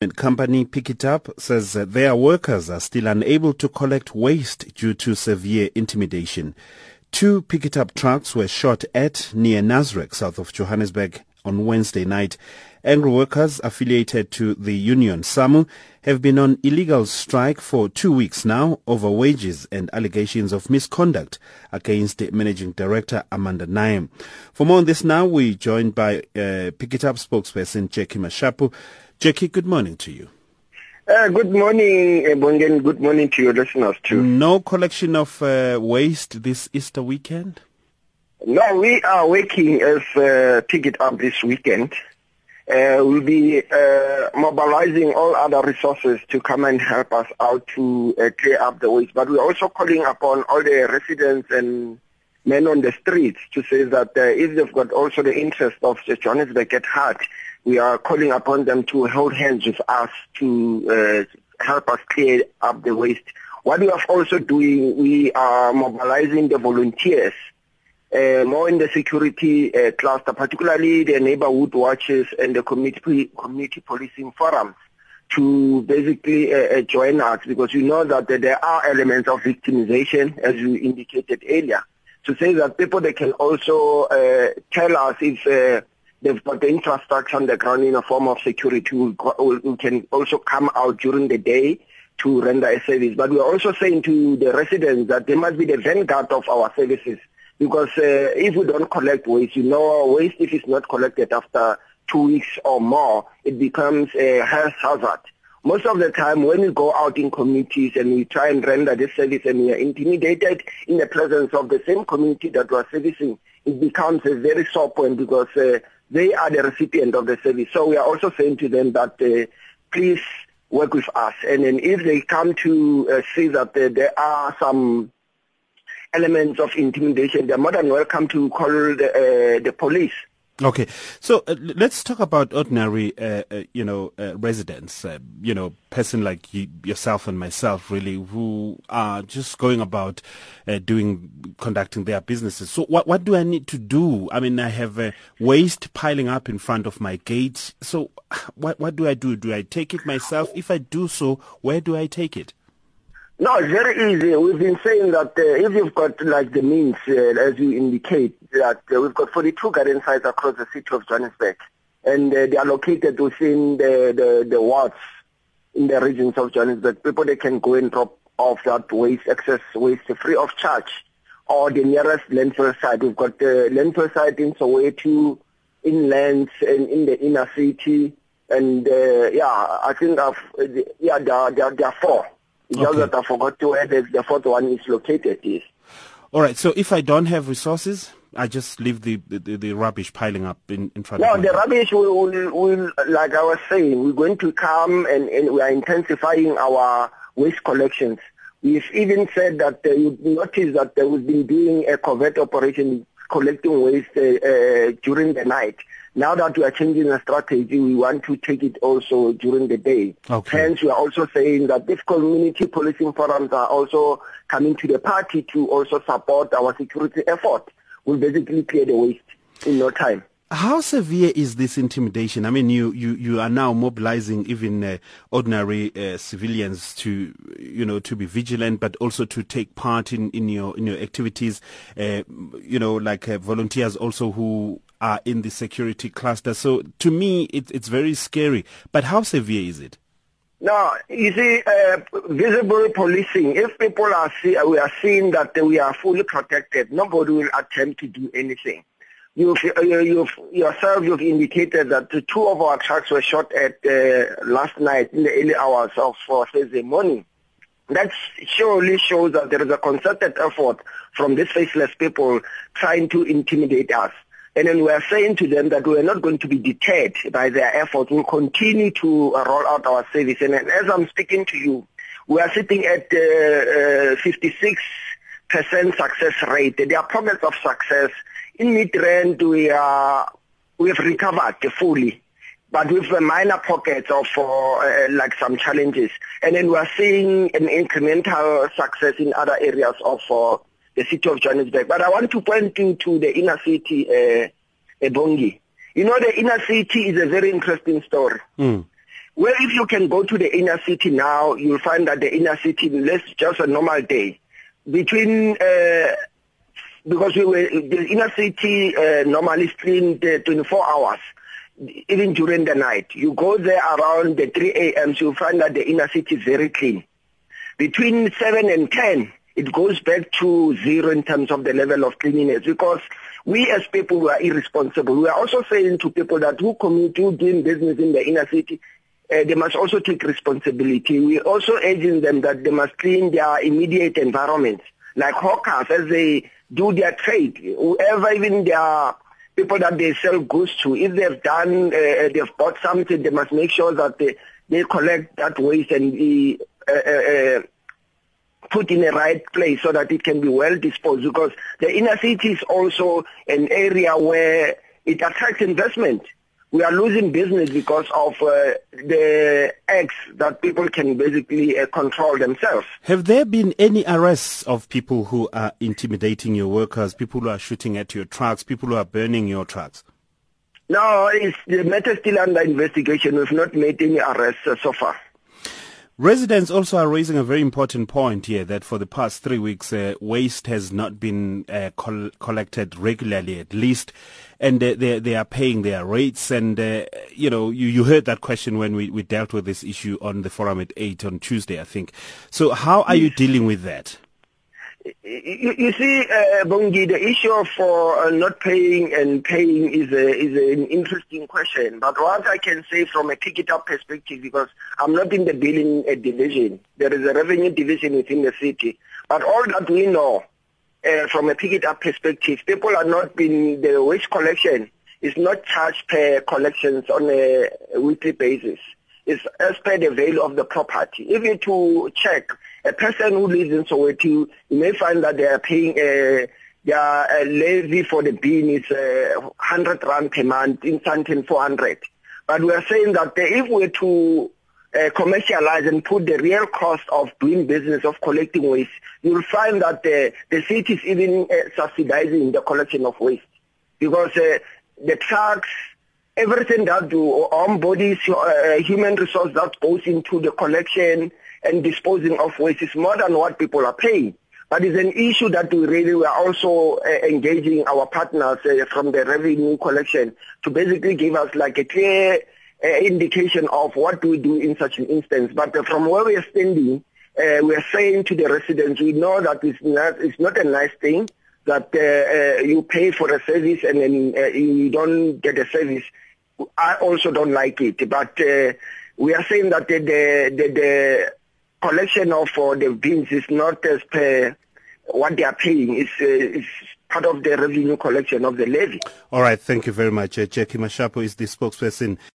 company Pikitup says that their workers are still unable to collect waste due to severe intimidation. Two Pikitup trucks were shot at near Nasrec, south of Johannesburg, on Wednesday night. Angry workers affiliated to the union Samwu have been on illegal strike for two weeks now over wages and allegations of misconduct against managing director Amanda Nair. For more on this now, we're joined by uh, Pikitup spokesperson Jacky Mashupu. Jacky, good morning to you. Uh, good morning, Bongen. Good morning to your listeners too. No collection of uh, waste this Easter weekend? No, we are working as uh, Pikitup this weekend. Uh, we'll be uh, mobilizing all other resources to come and help us out to uh, clear up the waste. But we're also calling upon all the residents and men on the streets to say that uh, if they've got also the interest of the Johannesburg at heart, we are calling upon them to hold hands with us to uh, help us clear up the waste. What we are also doing, we are mobilizing the volunteers, uh, more in the security uh, cluster, particularly the neighborhood watches and the community community policing forums to basically uh, uh, join us because we know that there are elements of victimization, as you indicated earlier. To say that people they can also uh, tell us if uh, they've got the infrastructure on the ground in a form of security who can also come out during the day to render a service. But we're also saying to the residents that they must be the vanguard of our services because uh, if we don't collect waste, you know, waste if it's not collected after two weeks or more, it becomes a health hazard. Most of the time when we go out in communities and we try and render this service and we are intimidated in the presence of the same community that we're servicing, it becomes a very sore point because uh, they are the recipient of the service. So we are also saying to them that uh, please work with us. And then if they come to uh, see that uh, there are some elements of intimidation, they're more than welcome to call the, uh, the police. Okay, so uh, let's talk about ordinary, uh, uh, you know, uh, residents. Uh, you know, person like you, yourself and myself, really, who are just going about uh, doing, conducting their businesses. So, what what do I need to do? I mean, I have waste piling up in front of my gate. So, what what do I do? Do I take it myself? If I do so, where do I take it? No, it's very easy. We've been saying that uh, if you've got like the means, uh, as you indicate, that uh, we've got 42 garden sites across the city of Johannesburg, and uh, they are located within the, the, the wards in the regions of Johannesburg. People they can go and drop off that waste, excess waste, free of charge, or the nearest landfill site. We've got the landfill site in Soweto, inland, and in the inner city, and uh, yeah, I think I've, yeah, there, there, there are four. It's okay. just that I forgot to where the, the fourth one is located. Yes. All right. So if I don't have resources, I just leave the, the, the rubbish piling up in, in front no, of me. No, the rubbish will, will, will, like I was saying, we're going to come and, and we are intensifying our waste collections. We've even said that uh, you notice that uh, we've been doing a covert operation collecting waste uh, uh, during the night. Now that we are changing the strategy, we want to take it also during the day. Okay. Hence, we are also saying that these community policing forums are also coming to the party to also support our security effort. We'll basically clear the waste in no time. How severe is this intimidation? I mean, you, you, you are now mobilizing even uh, ordinary uh, civilians to, you know, to be vigilant, but also to take part in, in your in your activities. Uh, you know, like uh, volunteers also who are in the security cluster. So to me, it, it's very scary. But how severe is it? No, you see, uh, visible policing, if people are see, we are seeing that we are fully protected, nobody will attempt to do anything. You've, uh, you've, yourself, you've indicated that two of our trucks were shot at uh, last night in the early hours of uh, Thursday morning. That surely shows that there is a concerted effort from these faceless people trying to intimidate us. And then we are saying to them that we are not going to be deterred by their efforts. We'll continue to uh, roll out our service. And as I'm speaking to you, we are sitting at uh, uh, 56% success rate. There are pockets of success. In Midrand, we are we have recovered fully, but with the minor pockets of uh, like some challenges. And then we are seeing an incremental success in other areas of uh, the city of Johannesburg. But I want to point you to the inner city, uh, Ebongi. You know, the inner city is a very interesting story. Mm. Where if you can go to the inner city now, you'll find that the inner city, let's just a normal day, between, uh, because we were, the inner city uh, normally cleaned uh, 24 hours, even during the night. You go there around the 3 a.m., you'll find that the inner city is very clean. Between 7 and 10, it goes back to zero in terms of the level of cleanliness because we as people who are irresponsible, we are also saying to people that who commute, who doing business in the inner city, uh, they must also take responsibility. We also urging them that they must clean their immediate environment, like hawkers as they do their trade. Whoever, even their people that they sell goods to, if they've done, uh, they've bought something, they must make sure that they, they collect that waste and uh, uh, uh, put in the right place so that it can be well disposed because the inner city is also an area where it attracts investment we are losing business because of uh, the acts that people can basically uh, control themselves. Have there been any arrests of people who are intimidating your workers, people who are shooting at your trucks, people who are burning your trucks? No, it's, the matter is still under investigation. We've not made any arrests uh, so far. Residents also are raising a very important point here that for the past three weeks, uh, waste has not been uh, col- collected regularly, at least, and uh, they they are paying their rates. And uh, you know, you, you heard that question when we, we dealt with this issue on the forum at eight on Tuesday, I think. So, how are you dealing with that? You, you see, uh, Bongi, the issue for uh, not paying and paying is a, is an interesting question. But what I can say from a Pikitup perspective, because I'm not in the billing uh, division, there is a revenue division within the city. But all that we know uh, from a Pikitup perspective, people are not being the waste collection is not charged per collections on a weekly basis. It's as per the value of the property. If you to check a person who lives in Soweto, you may find that they are paying a their uh, levy for the bin is uh, 100 rand per month, in something 400. But we are saying that if we to uh, commercialize and put the real cost of doing business of collecting waste, you'll find that the, the city is even uh, subsidizing the collection of waste because uh, the trucks, everything that do on bodies, uh, human resource that goes into the collection and disposing of waste is more than what people are paying. But it's an issue that we really we are also uh, engaging our partners uh, from the revenue collection to basically give us like a clear uh, indication of what we do in such an instance. But from where we are standing, we are saying to the residents, we know that it's not, it's not a nice thing that you pay for a service and then you don't get a service. I also don't like it, but we are saying that the, the, the collection of uh, the bins is not as per what they are paying. It's, uh, it's part of the revenue collection of the levy. All right. Thank you very much. Uh, Jacky Mashupu is the spokesperson